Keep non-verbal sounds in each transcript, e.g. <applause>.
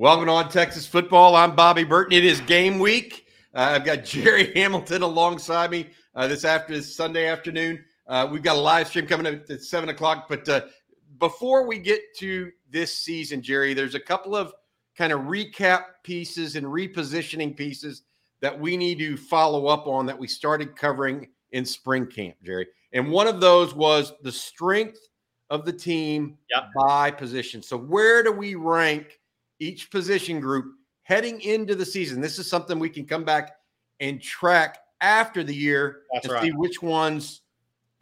Welcome on Texas football. I'm Bobby Burton. It is game week. Uh, I've got <laughs> Gerry Hamilton alongside me uh, this after this Sunday afternoon. Uh, we've got a live stream coming up at seven o'clock. But uh, before we get to this season, Gerry, there's a couple of kind of recap pieces and repositioning pieces that we need to follow up on that we started covering in spring camp, Gerry. And one of those was the strength of the team Yep. by position. So where do we rank each position group heading into the season? This is something we can come back and track after the year That's and right. see which ones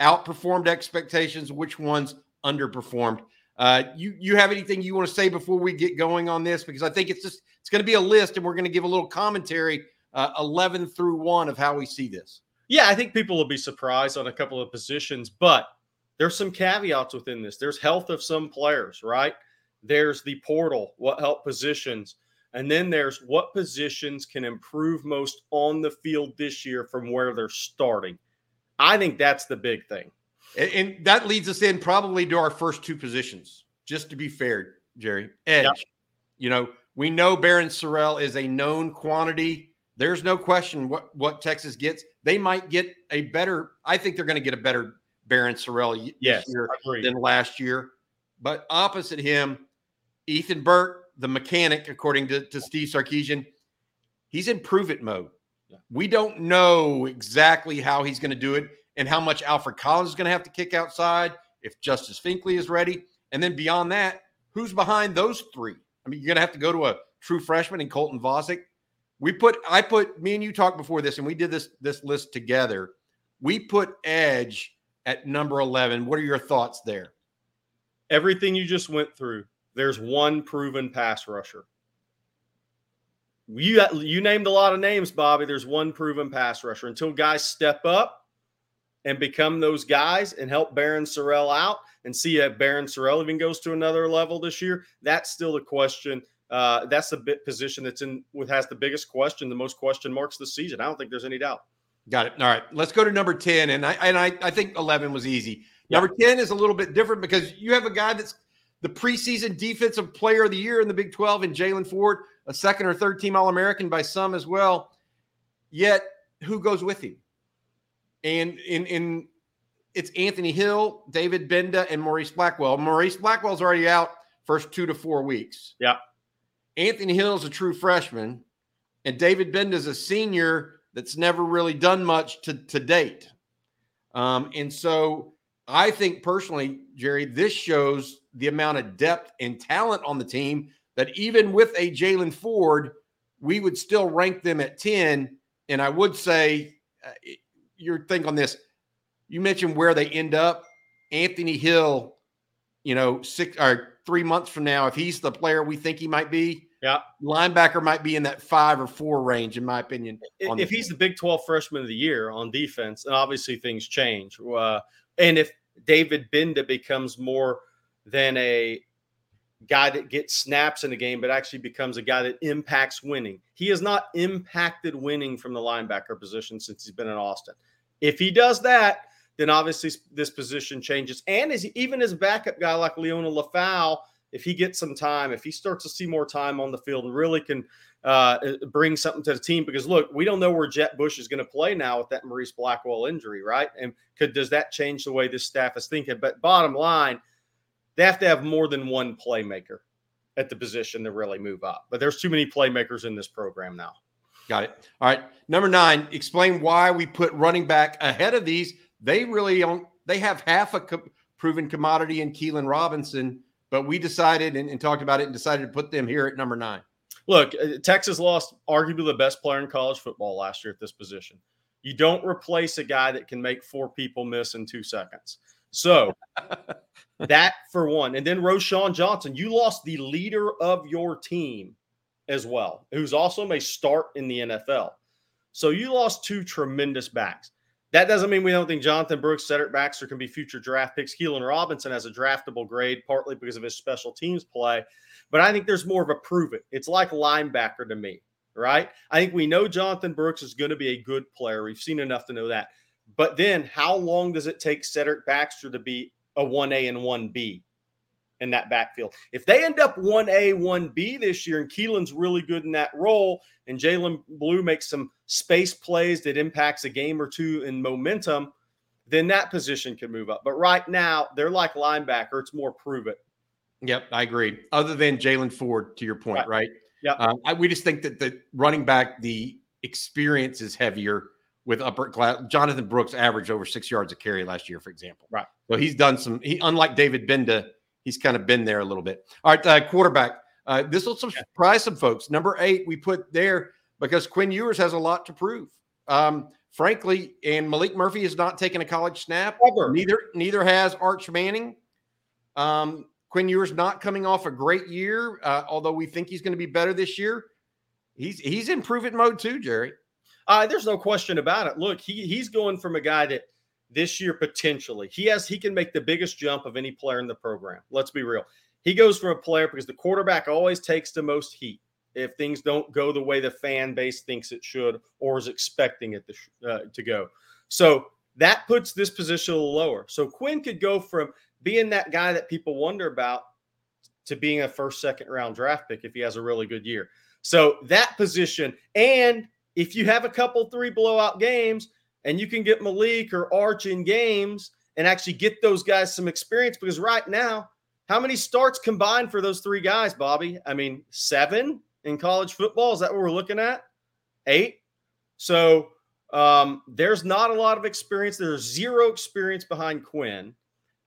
outperformed expectations, which ones underperformed. Uh, you you have anything you want to say before we get going on this? Because I think it's just it's going to be a list, and we're going to give a little commentary, uh, eleven through one, of how we see this. Yeah, I think people will be surprised on a couple of positions, but there's some caveats within this. There's health of some players, right? There's the portal, what help positions, and then there's what positions can improve most on the field this year from where they're starting. I think that's the big thing. And, and that leads us in probably to our first two positions. Just to be fair, Gerry, edge. Yep. You know, we know Barryn Sorrell is a known quantity. There's no question what what Texas gets. They might get a better. I think they're going to get a better Barryn Sorrell Yes, this year than last year. But opposite him, Ethan Burke, the mechanic, according to, to Steve Sarkisian, he's in prove it mode. Yeah. We don't know exactly how he's going to do it and how much Alfred Collins is going to have to kick outside, if Justice Finkley is ready. And then beyond that, who's behind those three? I mean, you're going to have to go to a true freshman in Colton Vasek. We put, I put, me and you talked before this, and we did this this list together. We put Edge at number 11. What are your thoughts there? Everything you just went through, there's one proven pass rusher. You you named a lot of names, Bobby. There's one proven pass rusher. Until guys step up and become those guys and help Barryn Sorrell out and see if Barryn Sorrell even goes to another level this year, that's still the question. Uh, that's the bit position that's in with has the biggest question, the most question marks this season. I don't think there's any doubt. Got it. All right, let's go to number 10. And I and I, I think 11 was easy. Number 10 is a little bit different because you have a guy that's the preseason defensive player of the year in the Big 12 in Jaylan Ford, a second or third team All American by some as well. Yet, who goes with him? And in in it's Anthony Hill, David Gbenda, and Maurice Blackwell. Maurice Blackwell's already out first two to four weeks. Yeah. Anthony Hill is a true freshman, and David Gbenda is a senior that's never really done much to, to date. Um, and so I think personally, Gerry, this shows the amount of depth and talent on the team that even with a Jaylan Ford, we would still rank them at 10. And I would say, uh, your think on this, you mentioned where they end up. Anthony Hill, you know, six or three months from now, if he's the player we think he might be, Yeah. linebacker might be in that five or four range, in my opinion. on if he's the Big 12 freshman of the year on defense, and obviously things change. Uh, and if David Gbenda becomes more than a guy that gets snaps in the game, but actually becomes a guy that impacts winning, he has not impacted winning from the linebacker position since he's been in Austin. If he does that, then obviously this position changes. And as even as backup guy like Liona Lefau, if he gets some time, if he starts to see more time on the field and really can uh, bring something to the team because look, we don't know where Jett Bush is going to play now with that Maurice Blackwell injury, right? And could does that change the way this staff is thinking? But bottom line, they have to have more than one playmaker at the position to really move up. But there's too many playmakers in this program now. Got it. All right. Number nine, explain why we put running back ahead of these. They really don't, they have half a co- proven commodity in Keilan Robinson, but we decided and, and talked about it and decided to put them here at number nine. Look, uh, Texas lost arguably the best player in college football last year at this position. You don't replace a guy that can make four people miss in two seconds. So <laughs> that for one. And then Roschon Johnson, you lost the leader of your team as well, who's also may start in the NFL. So you lost two tremendous backs. That doesn't mean we don't think Jonathan Brooks, Cedric Baxter can be future draft picks. Keilan Robinson has a draftable grade, partly because of his special teams play. But I think there's more of a prove it. It's like linebacker to me, right? I think we know Jonathan Brooks is going to be a good player. We've seen enough to know that. But then how long does it take Cedric Baxter to be a 1A and 1B? In that backfield. If they end up 1A, 1B this year, and Keilan's really good in that role, and Jalen Blue makes some space plays that impacts a game or two in momentum, then that position can move up. But right now, they're like linebacker. It's more prove it. Yep, I agree. Other than Jaylan Ford, to your point, right? right? Yeah. Um, we just think that the running back, the experience is heavier with upper class. Jonathan Brooks averaged over six yards a carry last year, for example. Right. So he's done some. He unlike David Gbenda, he's kind of been there a little bit. All right, uh, quarterback. Uh, this will surprise some folks. Number eight, we put there because Quinn Ewers has a lot to prove. Um, frankly, and Maalik Murphy has not taken a college snap. Ever. Neither neither has Arch Manning. Um, Quinn Ewers not coming off a great year, uh, although we think he's going to be better this year. He's he's in prove it mode too, Gerry. Uh, there's no question about it. Look, he he's going from a guy that this year potentially he has he can make the biggest jump of any player in the program. Let's be real. He goes from a player because the quarterback always takes the most heat if things don't go the way the fan base thinks it should or is expecting it to, uh, to go. So that puts this position a little lower. So Quinn could go from being that guy that people wonder about to being a first, second round draft pick if he has a really good year. So that position, and if you have a couple three blowout games and you can get Maalik or Arch in games and actually get those guys some experience, because right now, how many starts combined for those three guys, Bobby? I mean, seven in college football. Is that what we're looking at? Eight. So um, there's not a lot of experience. There's zero experience behind Quinn.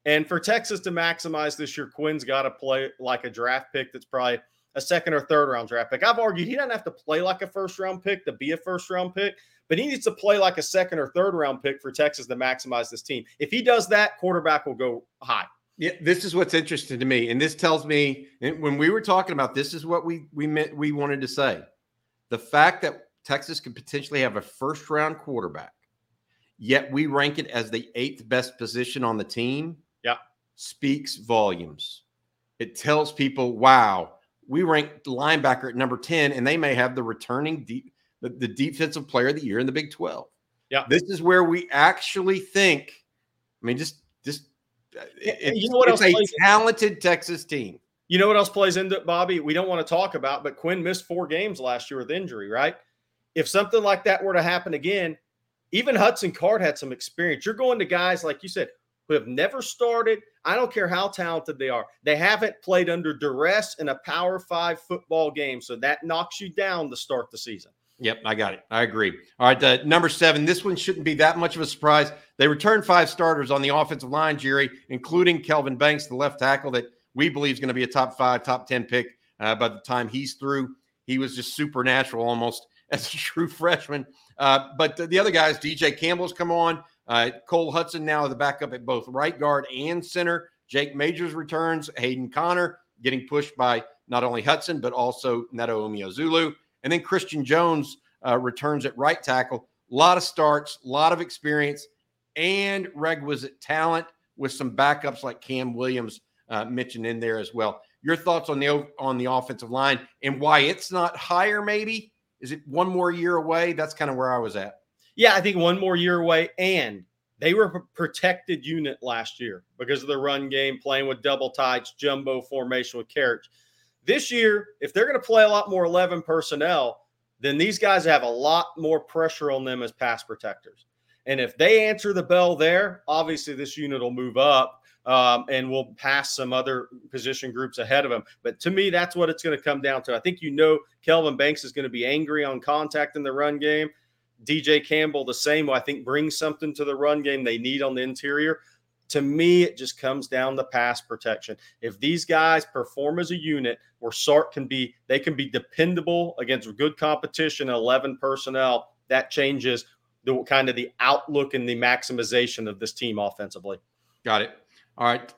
And for Texas to maximize this year, Quinn's got to play like a draft pick that's probably a second or third round draft pick. I've argued he doesn't have to play like a first round pick to be a first round pick, but he needs to play like a second or third round pick for Texas to maximize this team. If he does that, quarterback will go high. Yeah, this is what's interesting to me, and this tells me when we were talking about this is what we we meant we wanted to say. The fact that Texas could potentially have a first round quarterback, yet we rank it as the eighth best position on the team Yeah, speaks volumes. It tells people, wow, we ranked linebacker at number 10, and they may have the returning deep, the, the defensive player of the year in the Big 12. Yeah. This is where we actually think, I mean, just just uh, it's, you know what else a talented Texas team. You know what else plays into it, Bobby? We don't want to talk about, but Quinn missed four games last year with injury, right? If something like that were to happen again, even Hudson Card had some experience. You're going to guys like you said, who have never started. I don't care how talented they are. They haven't played under duress in a Power Five football game. So that knocks you down to start the season. Yep, I got it. I agree. All right, uh, number seven. This one shouldn't be that much of a surprise. They returned five starters on the offensive line, Gerry, including Kelvin Banks, the left tackle that we believe is going to be a top five, top 10 pick uh, by the time he's through. He was just supernatural almost <laughs> as a true freshman. Uh, but the, the other guys, DJ Campbell's come on. Uh, Cole Hudson now the backup at both right guard and center. Jake Majors returns. Hayden Conner getting pushed by not only Hudson, but also Neto Umeozulu. And then Christian Jones uh, returns at right tackle. A lot of starts, a lot of experience, and requisite talent with some backups like Cam Williams uh, mentioned in there as well. Your thoughts on the on the offensive line and why it's not higher? Maybe is it one more year away? That's kind of where I was at. Yeah, I think one more year away. And they were a protected unit last year because of the run game, playing with double tights, jumbo formation with carriage. This year, if they're going to play a lot more 11 personnel, then these guys have a lot more pressure on them as pass protectors. And if they answer the bell there, obviously this unit will move up um, and we'll pass some other position groups ahead of them. But to me, that's what it's going to come down to. I think you know Kelvin Banks is going to be angry on contact in the run game. DJ Campbell, the same, I think brings something to the run game they need on the interior. To me, it just comes down to pass protection. If these guys perform as a unit, where Sark can be, they can be dependable against good competition, 11 personnel, that changes the kind of the outlook and the maximization of this team offensively. Got it. All right.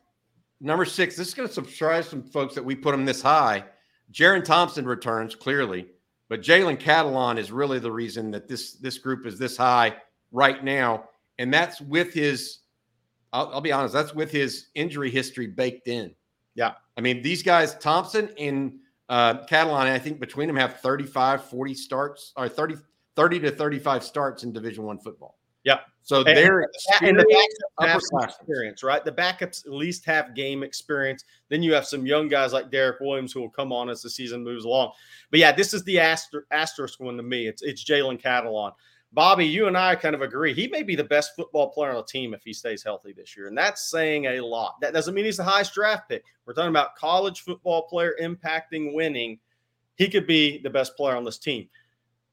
Number six, this is going to surprise some folks that we put them this high. Jerrin Thompson returns clearly. But Jalen Catalon is really the reason that this this group is this high right now, and that's with his. I'll, I'll be honest, that's with his injury history baked in. Yeah, I mean these guys, Thompson and uh, Catalon, I think between them have 35, 40 starts or 30, 30 to 35 starts in Division One football. Yep. So and, they're and the backups have experience, right? The backups at least have game experience. Then you have some young guys like Derek Williams who will come on as the season moves along. But yeah, this is the aster- asterisk one to me. It's it's Jalen Catalon. Bobby, you and I kind of agree. He may be the best football player on the team if he stays healthy this year. And that's saying a lot. That doesn't mean he's the highest draft pick. We're talking about college football player impacting winning. He could be the best player on this team.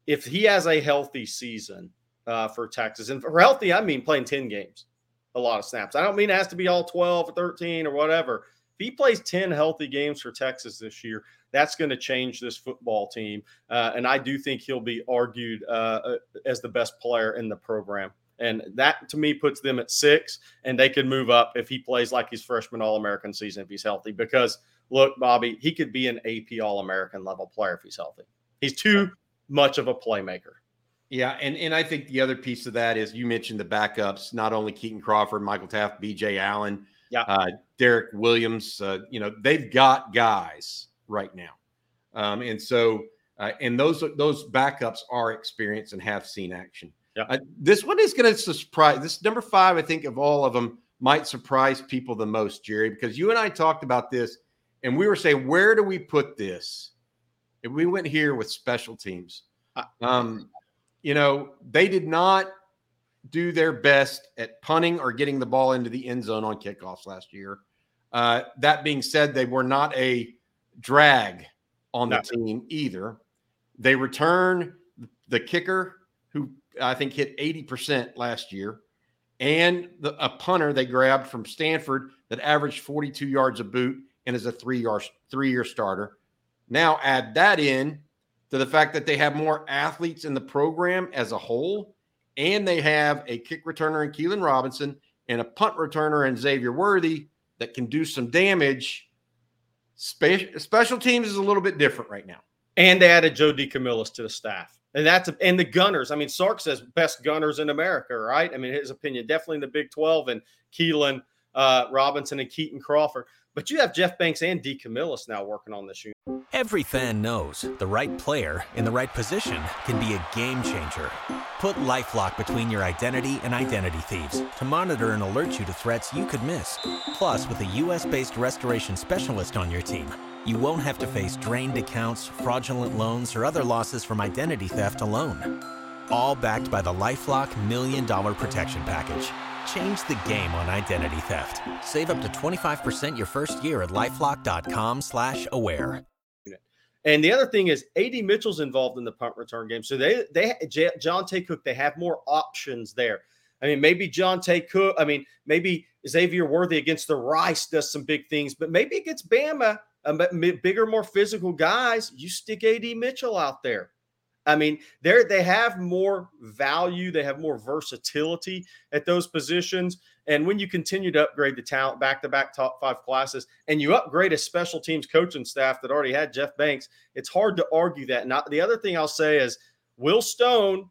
If he has a healthy season uh, for Texas, and for healthy, I mean playing 10 games, a lot of snaps. I don't mean it has to be all 12 or 13 or whatever. If he plays 10 healthy games for Texas this year, that's going to change this football team. Uh, and I do think he'll be argued uh, uh, as the best player in the program. And that to me puts them at six, and they could move up if he plays like his freshman All American season if he's healthy. Because look, Bobby, he could be an AP All American level player if he's healthy. He's too much of a playmaker. Yeah, and and I think the other piece of that is you mentioned the backups, not only Kitan Crawford, Michael Taaffe, B.J. Allen, yeah, uh, Derek Williams. Uh, you know, they've got guys right now. Um, and so, uh, and those those backups are experienced and have seen action. Yeah. Uh, this one is going to surprise. This number five, I think, of all of them, might surprise people the most, Gerry, because you and I talked about this, and we were saying, where do we put this? And we went here with special teams. Um, you know, they did not do their best at punting or getting the ball into the end zone on kickoffs last year. Uh, that being said, they were not a drag on the team either. They return the kicker, who I think hit 80% last year, and the, a punter they grabbed from Stanford that averaged 42 yards a boot and is a three yard three year starter. Now add that in to the fact that they have more athletes in the program as a whole, and they have a kick returner in Keilan Robinson and a punt returner in Xavier Worthy that can do some damage Special, special teams is a little bit different right now. And they added Joe DeCamillis to the staff. And that's a, and the gunners. I mean, Sark says best gunners in America, right? I mean, his opinion definitely in the Big 12 and Keilan uh, Robinson and Kitan Crawford. But you have Jeff Banks and DeCamillis now working on this. Every fan knows the right player in the right position can be a game changer. Put LifeLock between your identity and identity thieves to monitor and alert you to threats you could miss. Plus, with a U.S.-based restoration specialist on your team, you won't have to face drained accounts, fraudulent loans, or other losses from identity theft alone. All backed by the LifeLock Million Dollar Protection Package. Change the game on identity theft. Save up to 25% your first year at lifelock.com slash aware. And the other thing is AD Mitchell's involved in the punt return game. So they they Johntay Cook, they have more options there. I mean, maybe Johntay Cook, I mean, maybe Xavier Worthy against the Rice does some big things, but maybe against Bama, bigger, more physical guys, you stick AD Mitchell out there. I mean, they they have more value, they have more versatility at those positions. And when you continue to upgrade the talent back to back top five classes, and you upgrade a special teams coaching staff that already had Jeff Banks, it's hard to argue that. Not the other thing I'll say is Will Stone,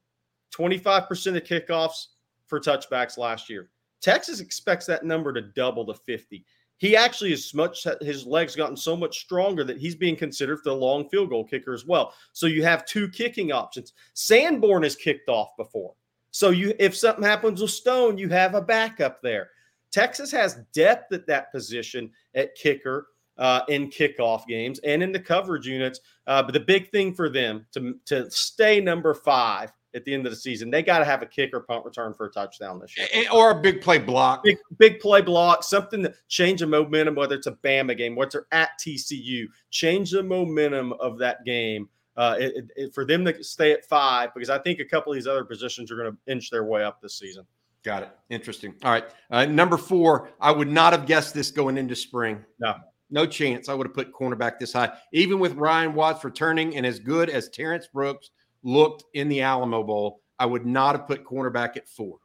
25% of kickoffs for touchbacks last year. Texas expects that number to double to 50 he actually is much his legs gotten so much stronger that he's being considered for the long field goal kicker as well. So you have two kicking options. Sanborn has kicked off before. So you if something happens with Stone, you have a backup there. Texas has depth at that position at kicker uh, in kickoff games and in the coverage units. Uh, but the big thing for them to, to stay number five at the end of the season. They got to have a kick or punt return for a touchdown this year, or a big play block, big big play block, something to change the momentum. Whether it's a Bama game, whether it's at TCU, change the momentum of that game. Uh, it, it, for them to stay at five, because I think a couple of these other positions are going to inch their way up this season. Got it. Interesting. All right. Uh, number four, I would not have guessed this going into spring. No. No chance. I would have put cornerback this high. Even with Ryan Watts returning and as good as Terrence Brooks looked in the Alamo Bowl, I would not have put cornerback at four.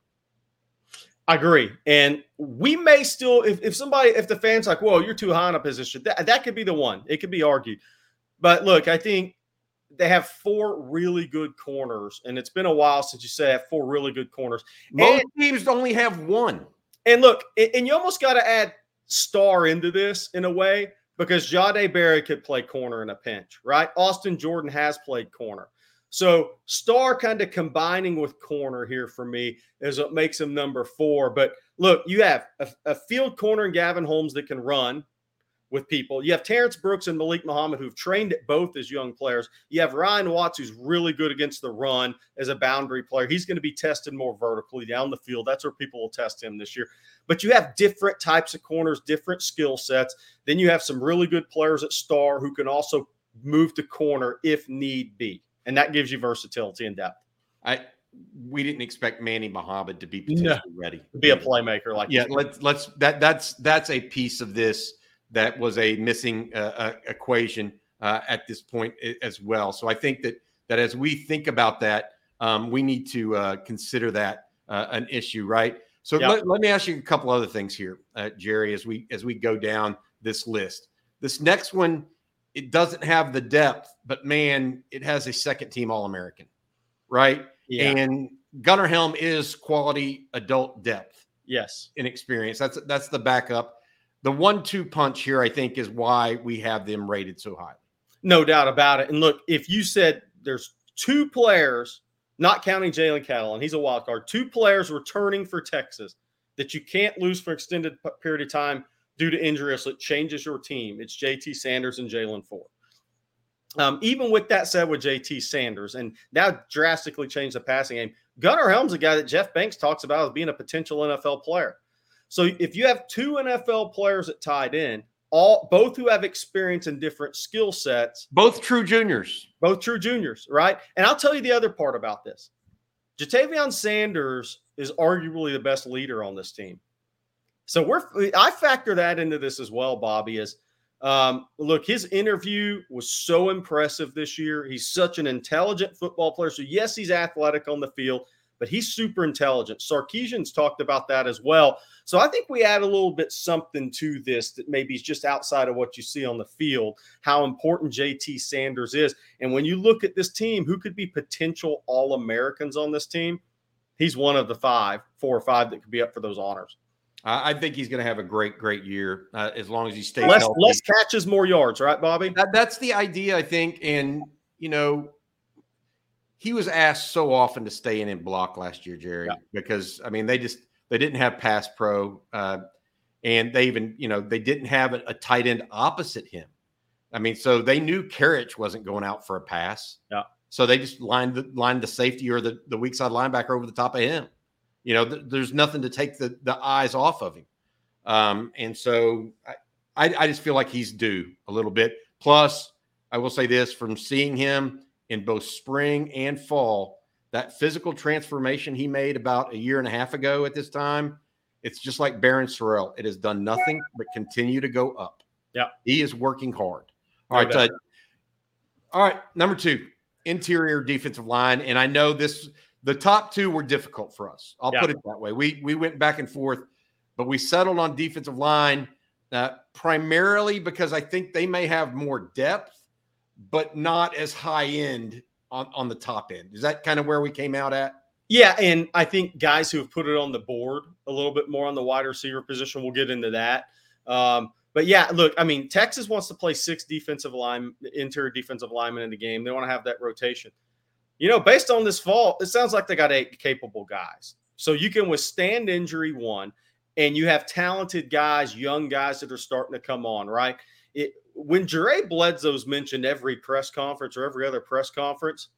I agree. And we may still, if, if somebody, if the fans like, whoa, you're too high in a position, that, that could be the one. It could be argued. But look, I think they have four really good corners. And it's been a while since you said have four really good corners. Most and, teams only have one. And look, and you almost got to add star into this in a way because Jahdae Barron could play corner in a pinch, right? Austin Jordan has played corner. So Star kind of combining with corner here for me is what makes him number four. But look, you have a, a field corner in Gavin Holmes that can run with people. You have Terrence Brooks and Malik Muhammad who've trained at both as young players. You have Ryan Watts who's really good against the run as a boundary player. He's going to be tested more vertically down the field. That's where people will test him this year. But you have different types of corners, different skill sets. Then you have some really good players at star who can also move to corner if need be and that gives you versatility and depth. I we didn't expect Manny Muhammad to be potentially no, ready to be a playmaker like yeah. Let's let's that that's that's a piece of this that was a missing uh, uh, equation uh, at this point as well. So I think that that as we think about that, um, we need to uh, consider that uh, an issue, right? So yep. let, let, me ask you a couple other things here, uh, Gerry, as we as we go down this list. This next one it doesn't have the depth, but man, it has a second team All American, right? Yeah. And Gunnar Helm is quality adult depth. Yes. In experience. That's that's the backup. The one-two punch here, I think, is why we have them rated so high. No doubt about it. And look, if you said there's two players, not counting Jalen Catalon, he's a wild card, two players returning for Texas that you can't lose for extended period of time due to injury, so it changes your team. It's JT Sanders and Jaylan Ford. Um, even with that said, with JT Sanders, and now drastically changed the passing game. Gunnar Helm's a guy that Jeff Banks talks about as being a potential NFL player. So if you have two NFL players at tight end, all both who have experience in different skill sets, both true juniors, both true juniors, right? And I'll tell you the other part about this: Ja'Tavion Sanders is arguably the best leader on this team. So we're I factor that into this as well, Bobby. Is um, look, his interview was so impressive this year. He's such an intelligent football player. So yes, he's athletic on the field, but he's super intelligent. Sarkisian's talked about that as well. So I think we add a little bit something to this that maybe is just outside of what you see on the field, how important JT Sanders is. And when you look at this team, who could be potential All Americans on this team? He's one of the five, four or five that could be up for those honors. I think he's going to have a great, great year uh, as long as he stays less, healthy. Less catches, more yards, right, Bobby? That, that's the idea, I think. And you know, he was asked so often to stay in and block last year, Gerry, yeah. because I mean they just they didn't have pass pro, uh, and they even you know they didn't have a, a, tight end opposite him. I mean, so they knew Karic wasn't going out for a pass. Yeah. So they just lined the lined the safety or the the weak side linebacker over the top of him. You know, th- there's nothing to take the, the eyes off of him. Um, and so I, I, I just feel like he's due a little bit. Plus, I will say this from seeing him in both spring and fall, that physical transformation he made about a year and a half ago at this time, it's just like Barryn Sorrell. It has done nothing but continue to go up. Yeah. He is working hard. All right. Uh, all right. Number two, interior defensive line. And I know this the top two were difficult for us. I'll yeah. put it that way. We we went back and forth, but we settled on defensive line uh, primarily because I think they may have more depth, but not as high end on, on the top end. Is that kind of where we came out at? Yeah, and I think guys who have put it on the board a little bit more on the wide receiver position, we'll get into that. Um, but yeah, look, I mean, Texas wants to play six defensive line, interior defensive linemen in the game. They want to have that rotation you know, based on this fall, it sounds like they got eight capable guys. So you can withstand injury one, and you have talented guys, young guys that are starting to come on, right? It, when Jure Bledsoe's mentioned every press conference or every other press conference,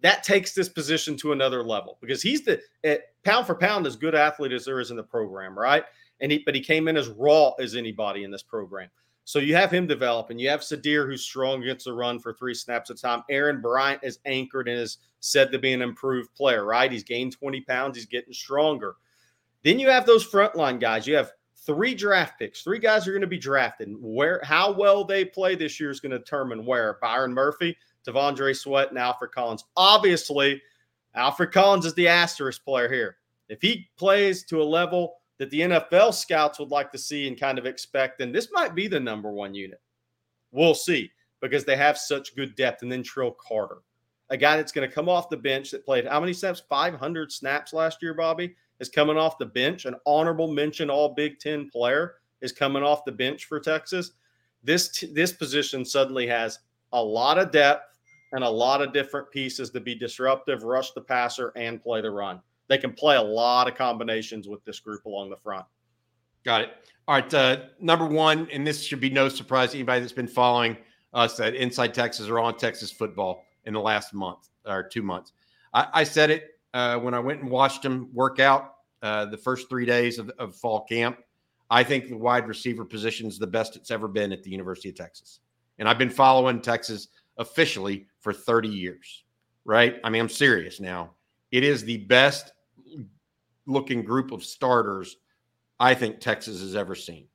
that takes this position to another level because he's the at pound for pound as good athlete as there is in the program, right? And he but he came in as raw as anybody in this program. So you have him developing. You have Sadir, who's strong against the run for three snaps a time. Aaron Bryant is anchored and is said to be an improved player, right? He's gained 20 pounds. He's getting stronger. Then you have those frontline guys. You have three draft picks. Three guys are going to be drafted. Where how well they play this year is going to determine where. Byron Murphy, T'Vondre Sweat, and Alfred Collins. Obviously, Alfred Collins is the asterisk player here. If he plays to a level that the NFL scouts would like to see and kind of expect. And this might be the number one unit. We'll see because they have such good depth. And then Trill Carter, a guy that's going to come off the bench that played how many snaps? 500 snaps last year, Bobby, is coming off the bench. An honorable mention All Big Ten player is coming off the bench for Texas. This, this position suddenly has a lot of depth and a lot of different pieces to be disruptive, rush the passer, and play the run. They can play a lot of combinations with this group along the front. Got it. All right. Uh, number one, and this should be no surprise to anybody that's been following us at Inside Texas or on Texas football in the last month or two months. I, I said it uh, when I went and watched them work out uh, the first three days of, of fall camp. I think the wide receiver position is the best it's ever been at the University of Texas. And I've been following Texas officially for 30 years, right? I mean, I'm serious now. It is the best looking group of starters I think Texas has ever seen.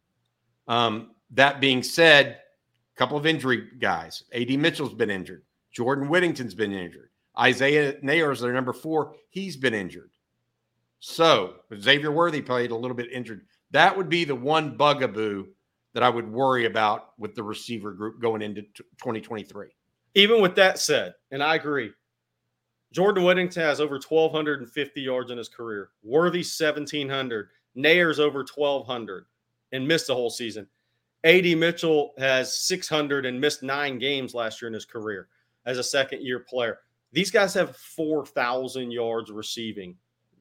Um, that being said, a couple of injury guys. AD Mitchell's been injured. Jordan Whittington's been injured. Isaiah Neyor is their number four. He's been injured. So Xavier Worthy played a little bit injured. That would be the one bugaboo that I would worry about with the receiver group going into 2023. Even with that said, and I agree, Jordan Whittington has over 1,250 yards in his career. Worthy 1,700. Neyor's over 1,200 and missed the whole season. AD Mitchell has 600 and missed nine games last year in his career as a second year player. These guys have 4,000 yards receiving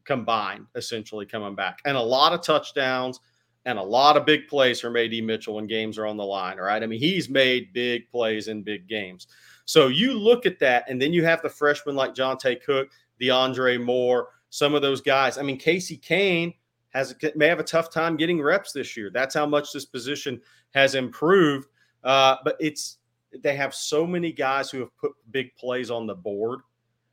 combined, essentially coming back, and a lot of touchdowns and a lot of big plays from AD Mitchell when games are on the line. All right. I mean, he's made big plays in big games. So you look at that, and then you have the freshmen like Johntay Cook, DeAndre Moore, some of those guys. I mean, Casey Cain has may have a tough time getting reps this year. That's how much this position has improved. Uh, but it's they have so many guys who have put big plays on the board.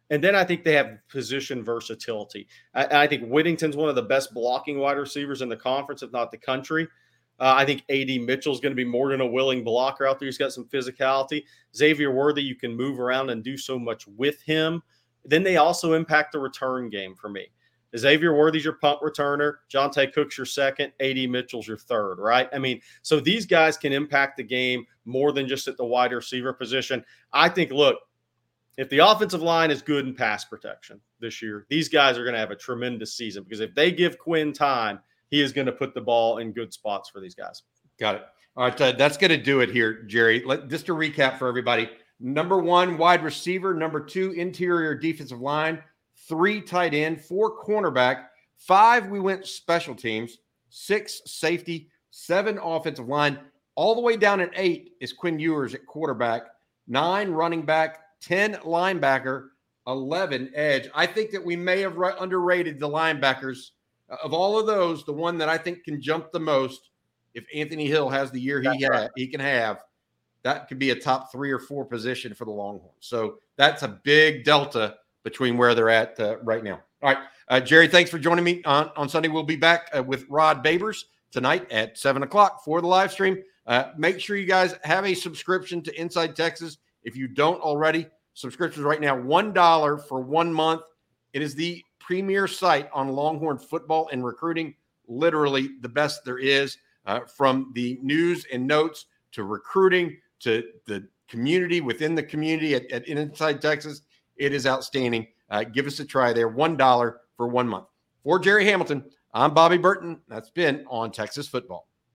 And then I think they have position versatility. I, I, think Whittington's one of the best blocking wide receivers in the conference, if not the country. Uh, I think AD Mitchell's going to be more than a willing blocker out there. He's got some physicality. Xavier Worthy, you can move around and do so much with him. Then they also impact the return game for me. Xavier Worthy's your punt returner. Johntay Cook's your second. AD Mitchell's your third, right? I mean, so these guys can impact the game more than just at the wide receiver position. I think, look, if the offensive line is good in pass protection this year, these guys are going to have a tremendous season because if they give Quinn time, he is going to put the ball in good spots for these guys. Got it. All right, uh, that's going to do it here, Gerry. Let, just to recap for everybody: number one, wide receiver; number two, interior defensive line; three, tight end; four, cornerback; five, we went special teams; six, safety; seven, offensive line. All the way down at eight is Quinn Ewers at quarterback; nine, running back; 10 linebacker, 11 edge. I think that we may have underrated the linebackers. Of all of those, the one that I think can jump the most, if Anthony Hill has the year he ha- he can have, that could be a top three or four position for the Longhorns. So that's a big delta between where they're at uh, right now. All right, uh, Gerry, thanks for joining me on, on Sunday. We'll be back uh, with Rod Babers tonight at seven o'clock for the live stream. Uh, make sure you guys have a subscription to Inside Texas. If you don't already, subscriptions right now $1 for one month. It is the premier site on Longhorn football and recruiting, literally the best there is, uh, from the news and notes to recruiting to the community within the community at, at Inside Texas. It is outstanding. Uh, give us a try there. $1 for one month. For Gerry Hamilton, I'm Bobby Burton. That's been on Texas football.